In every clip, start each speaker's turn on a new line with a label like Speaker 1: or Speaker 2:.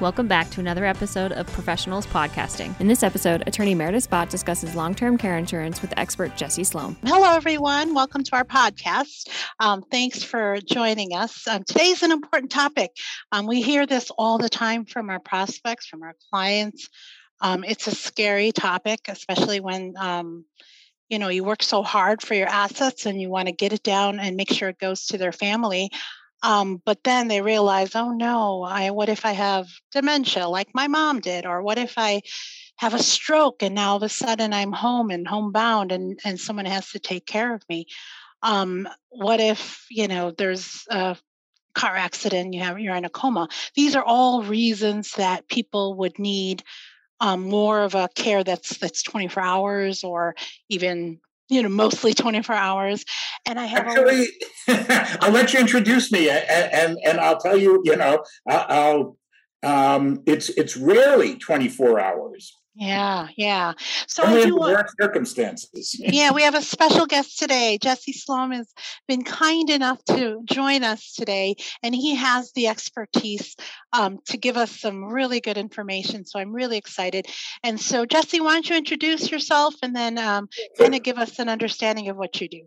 Speaker 1: Welcome back to another episode of Professionals Podcasting. In this episode, attorney Maritess Bott discusses long term care insurance with expert Jesse Slome.
Speaker 2: Hello, everyone. Welcome to our podcast. Um, thanks for joining us. Um, today's an important topic. Um, we hear this all the time from our prospects, from our clients. Um, it's a scary topic, especially when um, you know you work so hard for your assets and you want to get it down and make sure it goes to their family um, but then they realize, oh no, I what if I have dementia like my mom did, or what if I have a stroke and now all of a sudden I'm home and homebound and and someone has to take care of me. Um, what if you know there's a car accident, you have you're in a coma. These are all reasons that people would need um, more of a care that's that's 24 hours or even you know mostly 24 hours and i have
Speaker 3: actually a- i'll let you introduce me and, and and i'll tell you you know i'll um it's it's rarely 24 hours
Speaker 2: yeah, yeah.
Speaker 3: So Only I do want, circumstances.
Speaker 2: yeah, we have a special guest today. Jesse Slome has been kind enough to join us today, and he has the expertise um, to give us some really good information. So I'm really excited. And so, Jesse, why don't you introduce yourself and then um, kind of give us an understanding of what you do?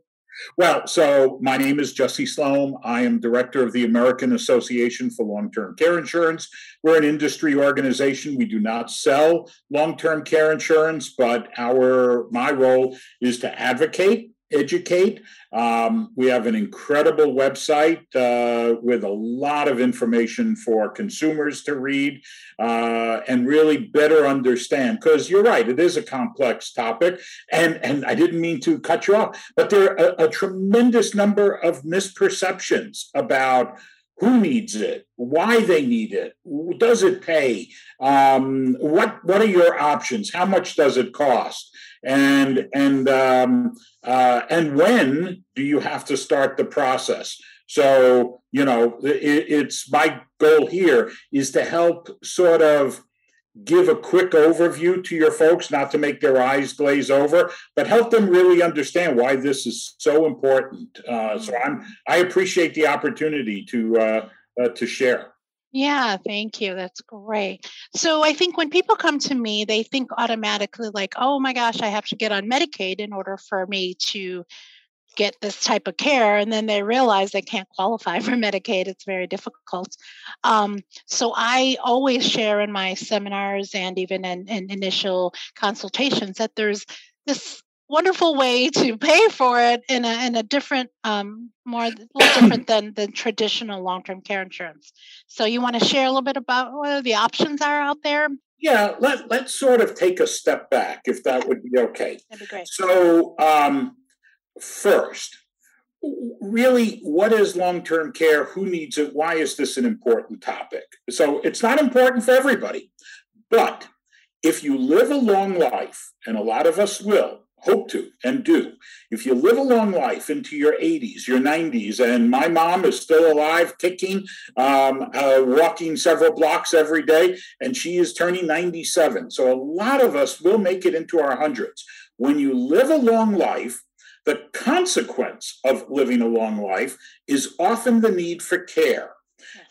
Speaker 3: Well, so my name is Jesse Slome. I am director of the American Association for Long Term Care Insurance. We're an industry organization. We do not sell long term care insurance, but our my role is to advocate educate. Um, we have an incredible website uh, with a lot of information for consumers to read uh, and really better understand. Because you're right, it is a complex topic, and and I didn't mean to cut you off, but there are a, a tremendous number of misperceptions about who needs it, why they need it, does it pay, um, what what are your options, how much does it cost, and and um, uh, and when do you have to start the process? So you know, it, it's my goal here is to help sort of give a quick overview to your folks, not to make their eyes glaze over, but help them really understand why this is so important. Uh, so I'm I appreciate the opportunity to uh, uh, to share.
Speaker 2: Yeah, thank you. That's great. So I think when people come to me, they think automatically like, "Oh my gosh, I have to get on Medicaid in order for me to get this type of care and then they realize they can't qualify for medicaid it's very difficult um, so i always share in my seminars and even in, in initial consultations that there's this wonderful way to pay for it in a, in a different um, more different than than traditional long-term care insurance so you want to share a little bit about what the options are out there
Speaker 3: yeah let, let's sort of take a step back if that would be okay
Speaker 2: That'd be great.
Speaker 3: so um, first, really, what is long term care? Who needs it? Why is this an important topic? So it's not important for everybody. But if you live a long life, and a lot of us will, hope to and do. If you live a long life into your 80s, your 90s, and my mom is still alive, kicking, um, uh, walking several blocks every day, and she is turning 97. So a lot of us will make it into our hundreds. When you live a long life, the consequence of living a long life is often the need for care.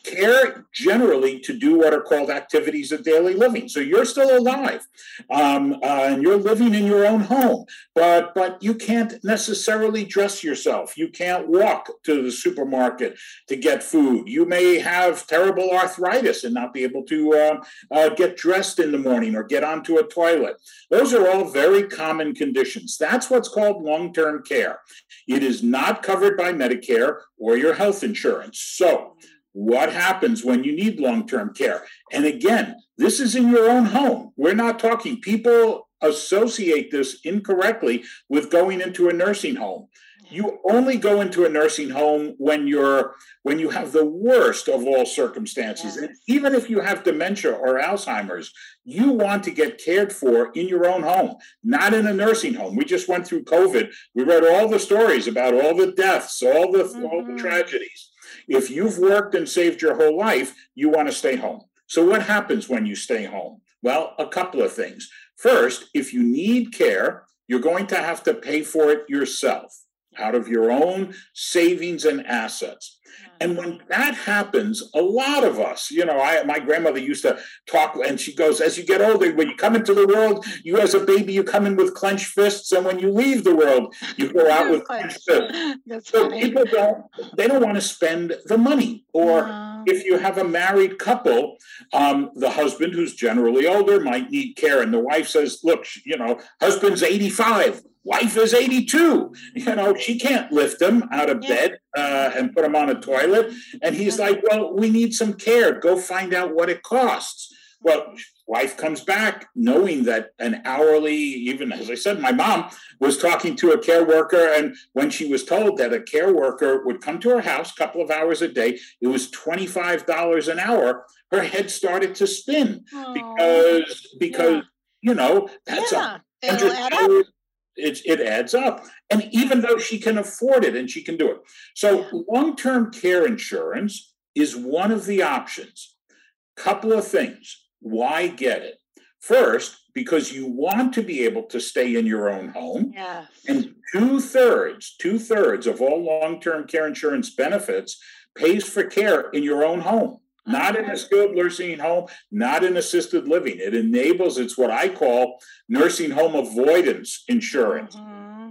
Speaker 3: Care generally to do what are called activities of daily living. So you're still alive, um, uh, and you're living in your own home, but but you can't necessarily dress yourself. You can't walk to the supermarket to get food. You may have terrible arthritis and not be able to uh, uh, get dressed in the morning or get onto a toilet. Those are all very common conditions. That's what's called long-term care. It is not covered by Medicare or your health insurance. So what happens when you need long term care. And again, this is in your own home. We're not talking, people associate this incorrectly with going into a nursing home. You only go into a nursing home when you're when you have the worst of all circumstances. And even if you have dementia or Alzheimer's, you want to get cared for in your own home, not in a nursing home. We just went through COVID. We read all the stories about all the deaths, all the mm-hmm. all the mm-hmm. tragedies. If you've worked and saved your whole life, you want to stay home. So, what happens when you stay home? Well, a couple of things. First, if you need care, you're going to have to pay for it yourself. Out of your own savings and assets. And when that happens, a lot of us, you know, I my grandmother used to talk, and she goes, as you get older, when you come into the world, you as a baby, you come in with clenched fists, and when you leave the world, you go out with clenched fists. So funny. people don't they don't want to spend the money. Or no. If you have a married couple, um, the husband, who's generally older, might need care, and the wife says, "Look, you know, husband's eighty five wife is 82 you know she can't lift him out of bed uh, and put him on a toilet and he's like well we need some care. Go find out what it costs. Well wife comes back knowing that an hourly even as i said my mom was talking to a care worker and when she was told that a care worker would come to her house a couple of hours a day it was $25 an hour her head started to spin Aww. because because yeah. you know that's yeah. a hundred it, it adds up. And even though she can afford it and she can do it. So long term care insurance is one of the options. Couple of things. Why get it? First, because you want to be able to stay in your own home.
Speaker 2: Yes.
Speaker 3: And two thirds, two thirds of all long term care insurance benefits pays for care in your own home not in a skilled nursing home, not in assisted living. It enables, it's what I call nursing home avoidance insurance. Mm-hmm.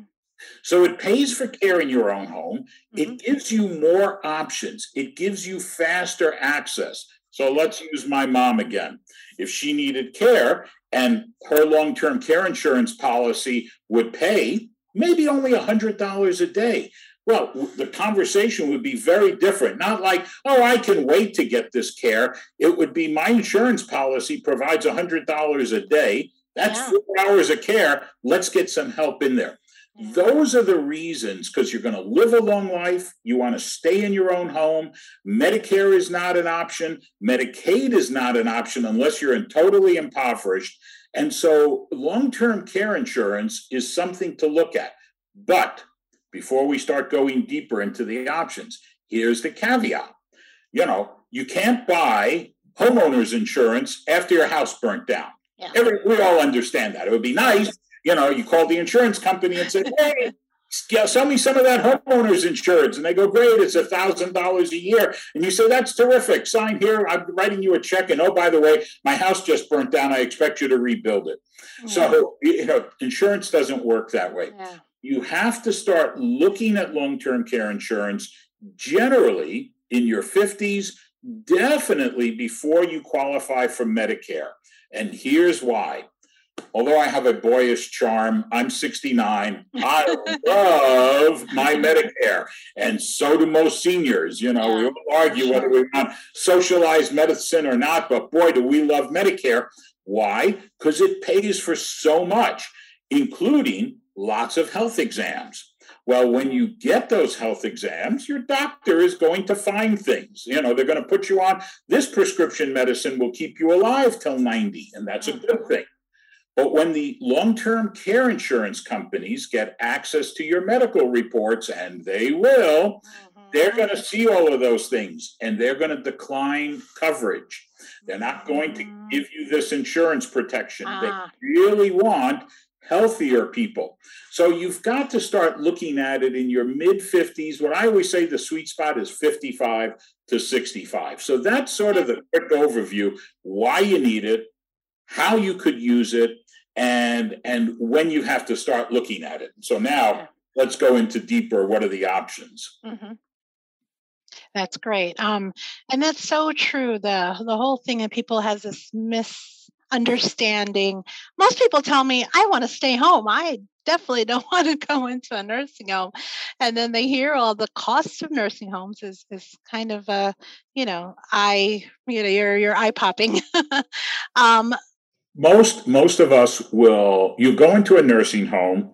Speaker 3: So it pays for care in your own home. Mm-hmm. It gives you more options, it gives you faster access. So let's use my mom again. If she needed care and her long term care insurance policy would pay maybe only $100 a day. Well, the conversation would be very different. Not like, oh, I can wait to get this care. It would be my insurance policy provides $100 a day. That's yeah. four hours of care. Let's get some help in there. Those are the reasons because you're going to live a long life. You want to stay in your own home. Medicare is not an option. Medicaid is not an option unless you're in totally impoverished. And so long term care insurance is something to look at. But before we start going deeper into the options, here's the caveat. You know, you can't buy homeowners insurance after your house burnt down. Yeah. Every, we all understand that. It would be nice, you know, you call the insurance company and say, hey, sell me some of that homeowners insurance. And they go, great, it's a thousand dollars a year. And you say, that's terrific. Sign here. I'm writing you a check. And oh, by the way, my house just burnt down. I expect you to rebuild it. Yeah. So, you know, insurance doesn't work that way. Yeah you have to start looking at long term care insurance generally in your 50s, definitely before you qualify for Medicare. And here's why. Although I have a boyish charm, I'm 69. I love my Medicare. And so do most seniors. You know, we all argue whether we want socialized medicine or not, but boy, do we love Medicare. Why? Because it pays for so much, including lots of health exams. Well, when you get those health exams, your doctor is going to find things. You know, they're going to put you on this prescription medicine will keep you alive till 90, and that's a good mm-hmm. thing. But when the long term care insurance companies get access to your medical reports, and they will, they're going to see all of those things and they're going to decline coverage. They're not going to mm-hmm. give you this insurance protection. They ah. really want healthier people. So you've got to start looking at it in your mid 50s. What I always say the sweet spot is 55 to 65. So that's sort of the quick overview why you need it, how you could use it, and and when you have to start looking at it. So now let's go into deeper what are the options? Mm-hmm.
Speaker 2: That's great. Um, and that's so true. The the whole thing that people has this misunderstanding. Most people tell me, I want to stay home. I definitely don't want to go into a nursing home. And then they hear all the costs of nursing homes is is kind of a, you know, eye, you know, you're you're eye popping. um,
Speaker 3: most most of us will you go into a nursing home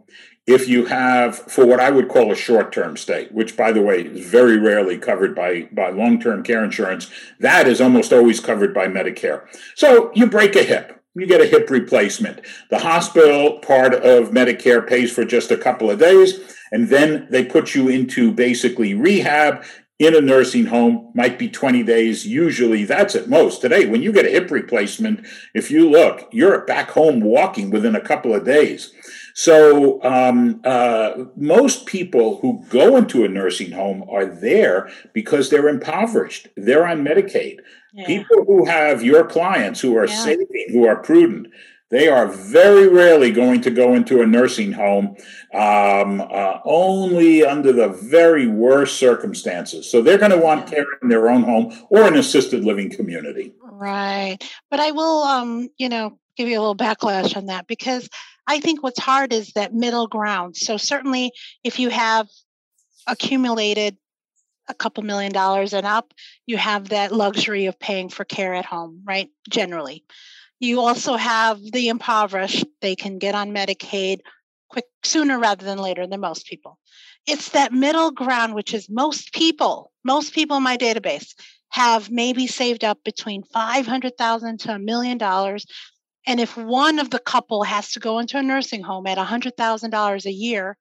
Speaker 3: if you have for what I would call a short-term stay, which by the way is very rarely covered by by long-term care insurance, that is almost always covered by Medicare. So you break a hip, you get a hip replacement. The hospital part of Medicare pays for just a couple of days, and then they put you into basically rehab in a nursing home might be 20 days usually that's at most today when you get a hip replacement if you look you're back home walking within a couple of days So um, uh, most people who go into a nursing home are there because they're impoverished. They're on Medicaid. Yeah. People who have your clients who are yeah. saving, who are prudent, they are very rarely going to go into a nursing home, um, uh, only under the very worst circumstances. So they're going to want care in their own home or an assisted living community.
Speaker 2: Right. But I will, um, you know, give you a little backlash on that because I think what's hard is that middle ground. So certainly if you have accumulated a couple million dollars and up, you have that luxury of paying for care at home, right? Generally. You also have the impoverished, they can get on Medicaid quick sooner rather than later than most people. It's that middle ground, which is most people, most people in my database have maybe saved up between 500,000 to a million dollars. And if one of the couple has to go into a nursing home at $100,000 a year,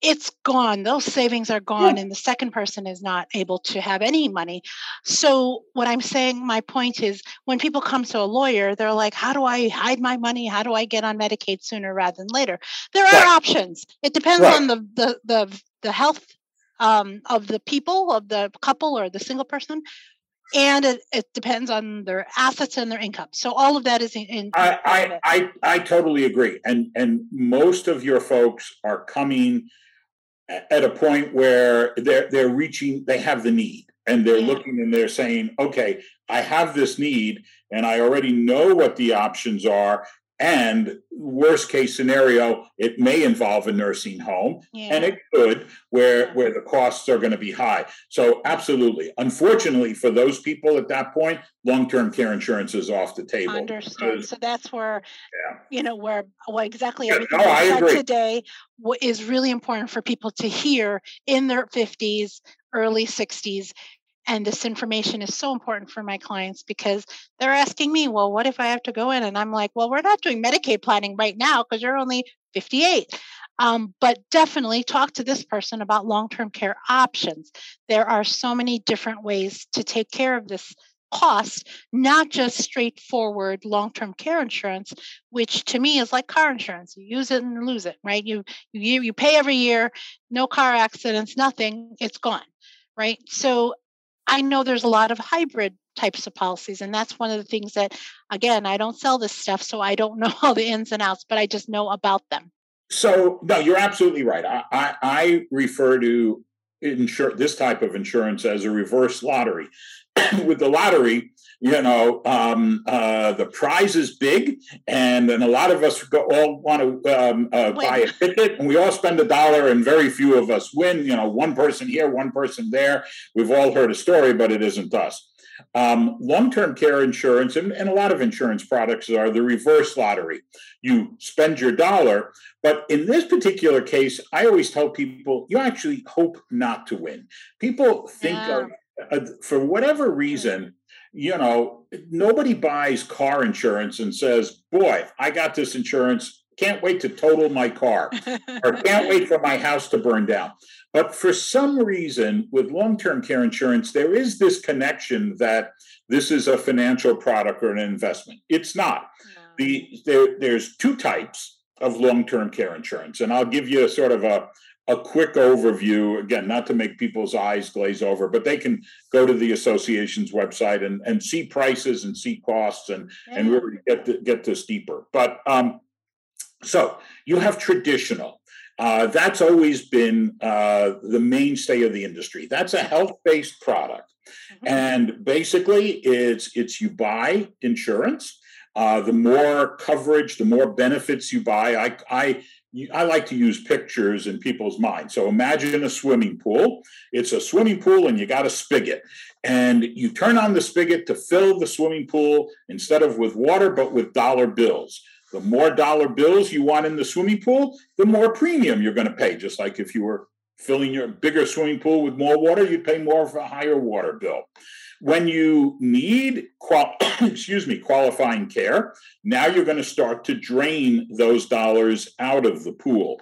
Speaker 2: it's gone. Those savings are gone, yeah. and the second person is not able to have any money. So, what I'm saying, my point is when people come to a lawyer, they're like, How do I hide my money? How do I get on Medicaid sooner rather than later? There are right. options. It depends right. on the, the, the, the health um, of the people, of the couple or the single person. And it, it depends on their assets and their income. So all of that is in. in
Speaker 3: I, I, I, I totally agree. And and most of your folks are coming at a point where they're they're reaching they have the need and they're yeah. looking and they're saying okay i have this need and i already know what the options are and worst case scenario, it may involve a nursing home, yeah. and it could, where where the costs are going to be high. So absolutely. Unfortunately, for those people at that point, long term care insurance is off the table.
Speaker 2: Understood. So that's where, yeah. you know, where well, exactly everything yeah, no, said today is really important for people to hear in their fifties, early 60s and this information is so important for my clients because they're asking me, well, what if I have to go in? And I'm like, well, we're not doing Medicaid planning right now because you're only 58. Um, but definitely talk to this person about long term care options. There are so many different ways to take care of this cost, not just straightforward long term care insurance, which to me is like car insurance. You use it and lose it, right? You, you, you pay every year, no car accidents, nothing, it's gone right? So I know there's a lot of hybrid types of policies, and that's one of the things that, again, I don't sell this stuff, so I don't know all the ins and outs, but I just know about them.
Speaker 3: So, no, you're absolutely right. I, I, I refer to insure this type of insurance as a reverse lottery. With the lottery, you know, um, uh, the prize is big, and then a lot of us go, all want to um, uh, buy a ticket, and we all spend a dollar, and very few of us win. You know, one person here, one person there. We've all heard a story, but it isn't us. Um, Long term care insurance and, and, a lot of insurance products are the reverse lottery. You spend your dollar, but in this particular case, I always tell people you actually hope not to win. People think yeah. of, uh, for whatever reason, you know, nobody buys car insurance and says, Boy, I got this insurance. Can't wait to total my car or can't wait for my house to burn down. But for some reason, with long term care insurance, there is this connection that this is a financial product or an investment. It's not. The, there, there's two types of long term care insurance. And I'll give you a sort of a, a quick overview again not to make people's eyes glaze over but they can go to the association's website and, and see prices and see costs and yeah. and really get to, get this deeper but um, so you have traditional uh, that's always been uh, the mainstay of the industry that's a health-based product mm-hmm. and basically it's it's you buy insurance uh, the more coverage, the more benefits you buy. I, I I like to use pictures in people's minds. So imagine a swimming pool. It's a swimming pool, and you got a spigot. And you turn on the spigot to fill the swimming pool instead of with water, but with dollar bills. The more dollar bills you want in the swimming pool, the more premium you're going to pay. Just like if you were filling your bigger swimming pool with more water, you'd pay more of a higher water bill. When you need, qual- excuse me, qualifying care, now you're going to start to drain those dollars out of the pool.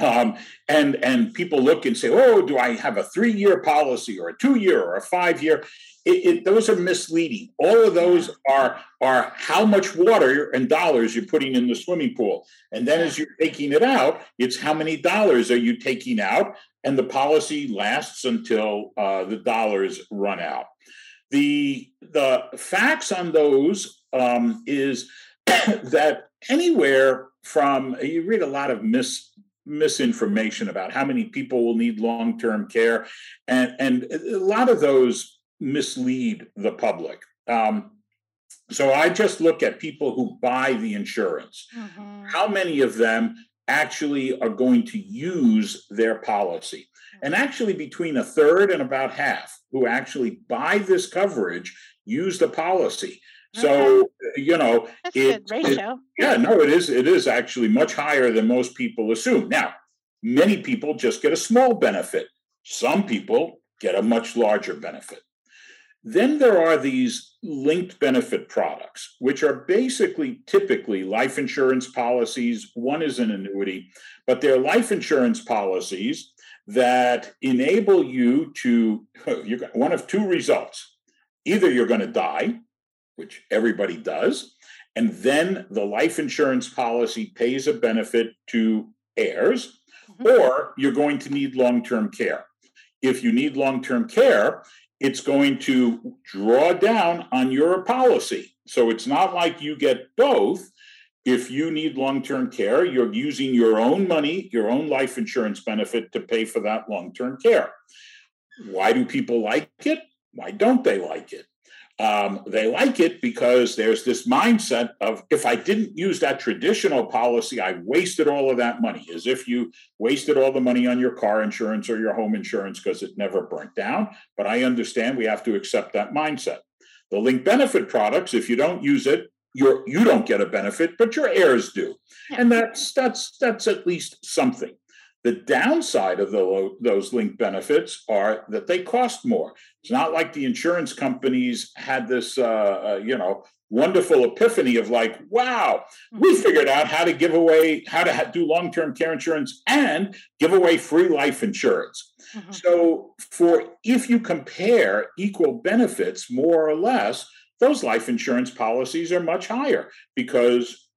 Speaker 3: Um, and and people look and say, "Oh, do I have a three-year policy or a two-year or a five-year?" It, it, those are misleading. All of those are are how much water and dollars you're putting in the swimming pool, and then as you're taking it out, it's how many dollars are you taking out, and the policy lasts until uh, the dollars run out. The the facts on those um, is that anywhere from you read a lot of mis misinformation about how many people will need long-term care and and a lot of those mislead the public. Um, so i just look at people who buy the insurance. Mm-hmm. how many of them actually are going to use their policy and actually between a third and about half who actually buy this coverage use the policy so you know,
Speaker 2: That's it, good ratio.
Speaker 3: It, yeah, no, it is. It is actually much higher than most people assume. Now, many people just get a small benefit. Some people get a much larger benefit. Then there are these linked benefit products, which are basically typically life insurance policies. One is an annuity, but they're life insurance policies that enable you to, you got one of two results. Either you're going to die, which everybody does. And then the life insurance policy pays a benefit to heirs, mm-hmm. or you're going to need long term care. If you need long term care, it's going to draw down on your policy. So it's not like you get both. If you need long term care, you're using your own money, your own life insurance benefit to pay for that long term care. Why do people like it? Why don't they like it? Um, they like it because there's this mindset of if I didn't use that traditional policy, I wasted all of that money, as if you wasted all the money on your car insurance or your home insurance because it never burnt down. But I understand we have to accept that mindset. The link benefit products, if you don't use it, you're you don't get a benefit, but your heirs do, yeah. and that's that's that's at least something. The downside of the, those linked benefits are that they cost more. It's not like the insurance companies had this, uh, uh, you know, wonderful epiphany of like, wow, we mm-hmm. figured out how to give away, how to do long term care insurance and give away free life insurance. Mm-hmm. So, for if you compare equal benefits, more or less, those life insurance policies are much higher because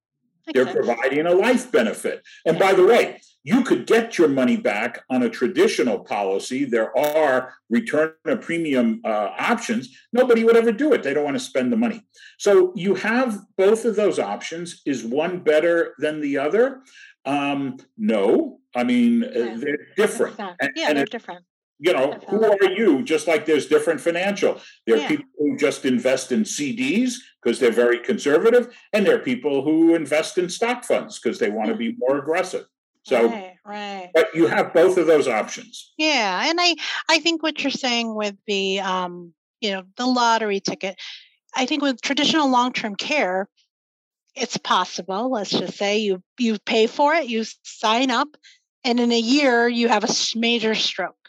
Speaker 3: they're providing a life benefit. And by the way, you could get your money back on a traditional policy. There are return of premium uh, options. Nobody would ever do it. They don't want to spend the money. So you have both of those options. Is one better than the other? Um, no. I mean, yeah. they're different.
Speaker 2: And, yeah, and they're it, different.
Speaker 3: You know, who are you? Just like there's different financial. There are yeah. people who just invest in CDs because they're very conservative, and there are people who invest in stock funds because they want to be more aggressive. So,
Speaker 2: right, right.
Speaker 3: But you have both of those options.
Speaker 2: Yeah, and I I think what you're saying with the um, you know, the lottery ticket, I think with traditional long-term care, it's possible. Let's just say you you pay for it, you sign up, and in a year you have a major stroke,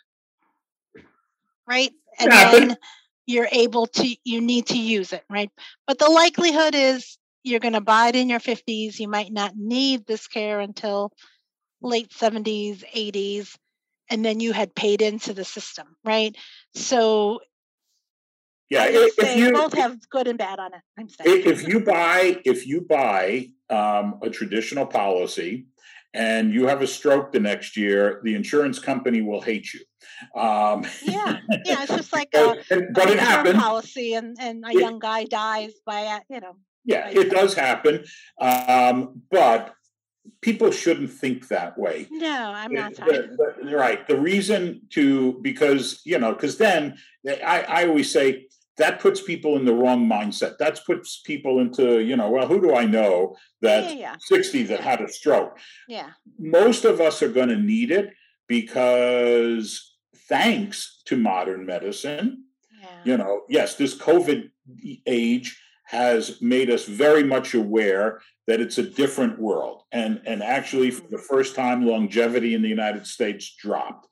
Speaker 2: right? And then you're able to you need to use it, right? But the likelihood is you're going to buy it in your 50s. You might not need this care until late 70s, 80s, and then you had paid into the system, right? So
Speaker 3: yeah, if
Speaker 2: you both have good and bad on it. I'm saying
Speaker 3: if you buy if you buy um, a traditional policy and you have a stroke the next year, the insurance company will hate you.
Speaker 2: Um, yeah, yeah, it's just like a,
Speaker 3: but, it happens.
Speaker 2: policy, and and a it, young guy dies by you know.
Speaker 3: Yeah, it does happen, um, but people shouldn't think that way.
Speaker 2: No, I'm not. The,
Speaker 3: the, right. The reason to because you know because then I, I always say that puts people in the wrong mindset. That puts people into you know well who do I know that yeah, yeah. 60 that had a stroke.
Speaker 2: Yeah.
Speaker 3: Most of us are going to need it because thanks to modern medicine, you know yes this COVID age has made us very much aware that it's a different world. And, and actually, for the first time, longevity in the United States dropped.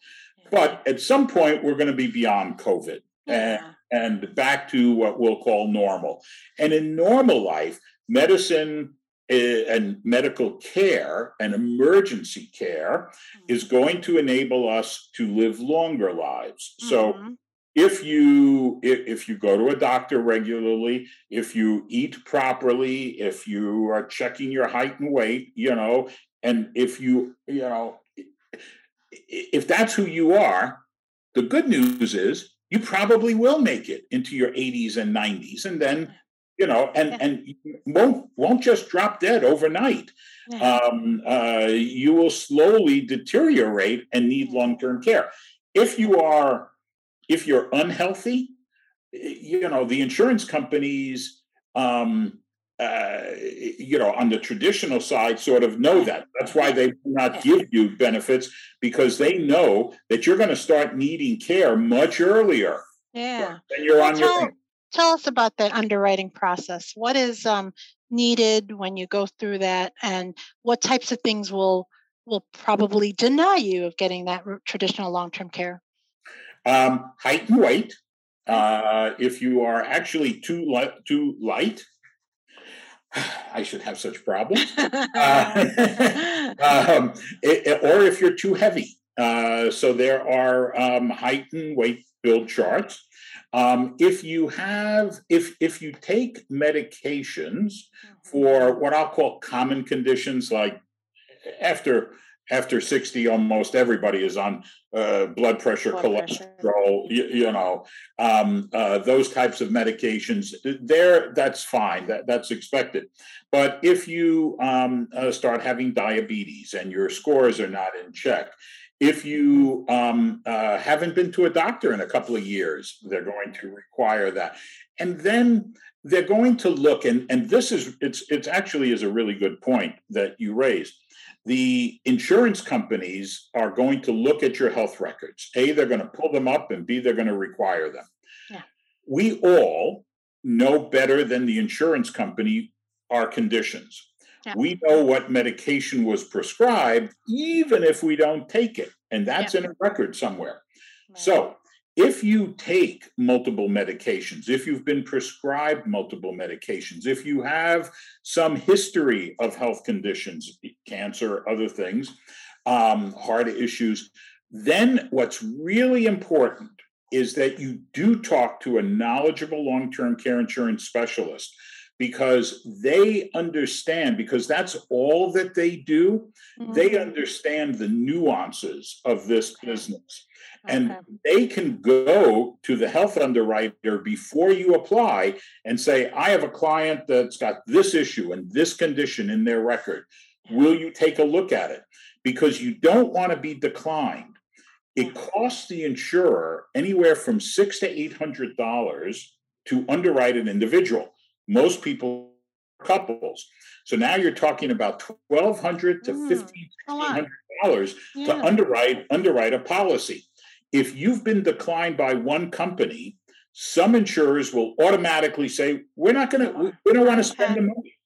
Speaker 3: But at some point, we're going to be beyond COVID and, and back to what we'll call normal. And in normal life, medicine and medical care and emergency care mm-hmm. is going to enable us to live longer lives. So mm-hmm. if you if you go to a doctor regularly, if you eat properly, if you are checking your height and weight, you know, and if you you know if that's who you are, the good news is you probably will make it into your 80s and 90s and then you know, and and won't won't just drop dead overnight. Um, uh, you will slowly deteriorate and need long term care. If you are if you're unhealthy, you know the insurance companies. Um, uh, you know, on the traditional side, sort of know that. That's why they do not give you benefits because they know that you're going to start needing care much earlier.
Speaker 2: Yeah.
Speaker 3: And you're on your own
Speaker 2: tell us about that underwriting process. What is um, needed when you go through that, and what types of things will will probably deny you of getting that traditional long term care?
Speaker 3: Um, height and weight. Uh, if you are actually too light, too light, I should have such problems. uh, um, it, or if you're too heavy. Uh, so there are um, height and weight build charts. Um, if you have, if if you take medications for mm-hmm. what I'll call common conditions, like after after 60 almost everybody is on uh, blood pressure blood cholesterol pressure. You, you, know um, uh, those types of medications there that's fine that, that's expected but if you um, uh, start having diabetes and your scores are not in check if you um, uh, haven't been to a doctor in a couple of years, they're going to require that. And then they're going to look, and, and this is, it's, it's actually is a really good point that you raised. The insurance companies are going to look at your health records. A, they're going to pull them up, and B, they're going to require them. Yeah. We all know better than the insurance company our conditions. Yeah. We know what medication was prescribed, even if we don't take it. And that's yeah. in a record somewhere. Right. So if you take multiple medications, if you've been prescribed multiple medications, if you have some history of health conditions, cancer, other things, um, heart issues, then what's really important is that you do talk to a knowledgeable long term care insurance specialist because they understand because that's all that they do. Mm-hmm. they understand the nuances of this business. Okay. and they can go to the health underwriter before you apply and say i have a client that's got this issue and this condition in their record. Will you take a look at it? Because you don't want to be declined. It costs the insurer anywhere from six to eight hundred dollars to underwrite an individual most people couples. So now you're talking about twelve hundred to mm, fifteen hundred dollars yeah. to underwrite underwrite a policy. If you've been declined by one company, some insurers will automatically say, "We're not going to. We, we, don't want to spend the money."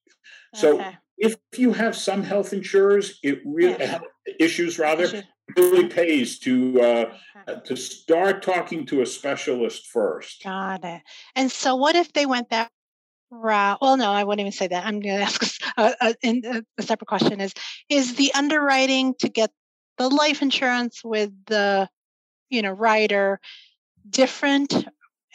Speaker 3: So okay. if you have some health insurers, it really yeah. issues rather really pays to uh, okay. to start talking to a specialist first.
Speaker 2: Got it. And so, what if they went that Right. Well, no, I wouldn't even say that. I'm going to ask a, a, a, separate question: Is is the underwriting to get the life insurance with the, you know, rider different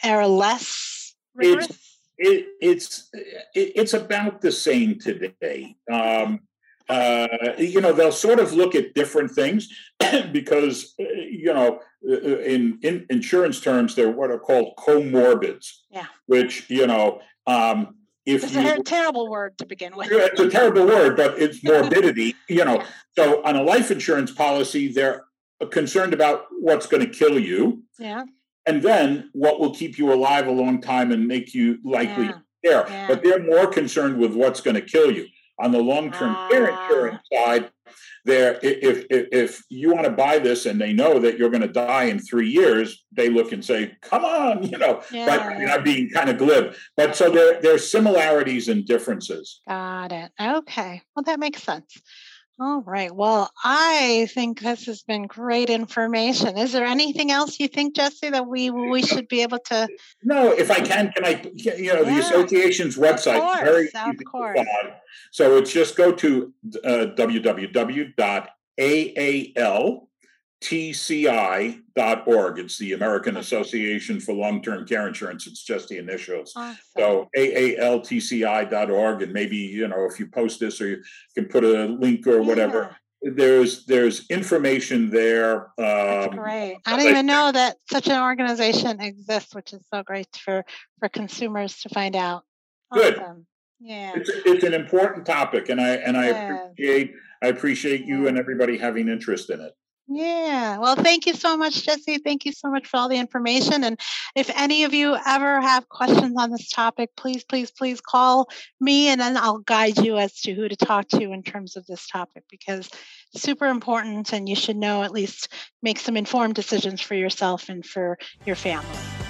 Speaker 2: or less rigorous?
Speaker 3: It's it, it's it, it's about the same today. Um, uh, you know, they'll sort of look at different things because uh, you know, uh, uh, in, in insurance terms, they're what are called comorbids.
Speaker 2: Yeah.
Speaker 3: Which you know um,
Speaker 2: if it's you, a terrible word to begin with.
Speaker 3: It's a terrible word, but it's morbidity. you know, so on a life insurance policy, they're concerned about what's going to kill you.
Speaker 2: Yeah.
Speaker 3: And then what will keep you alive a long time and make you likely yeah. there. Yeah. But they're more concerned with what's going to kill you. On the long-term care ah. insurance side, there if, if if you want to buy this and they know that you're going to die in three years they look and say come on you know yeah. but not being kind of glib. But so there there's similarities and differences.
Speaker 2: Got it. Okay. Well that makes sense All right. Well, I think this has been great information. Is there anything else you think, Jesse, that we we should be able to?
Speaker 3: No, if I can, can I? You know, yeah. the association's website
Speaker 2: of course,
Speaker 3: very
Speaker 2: of course.
Speaker 3: So it's just go to uh, www.aal tci.org. It's the American Association for Long-Term Care Insurance. It's just the initials.
Speaker 2: Awesome.
Speaker 3: So aaltci.org, and maybe you know if you post this or you can put a link or whatever.
Speaker 2: Yeah.
Speaker 3: There's there's information there. Um,
Speaker 2: That's great. I didn't even know that such an organization exists, which is so great for for consumers to find out.
Speaker 3: Good.
Speaker 2: Awesome. Yeah.
Speaker 3: It's, it's an important topic, and I and I
Speaker 2: Yeah.
Speaker 3: appreciate I appreciate you and everybody having interest in it.
Speaker 2: Yeah. Well, thank you so much, Jesse. Thank you so much for all the information. And if any of you ever have questions on this topic, please, please, please call me and then I'll guide you as to who to talk to in terms of this topic because it's super important and you should know at least make some informed decisions for yourself and for your family.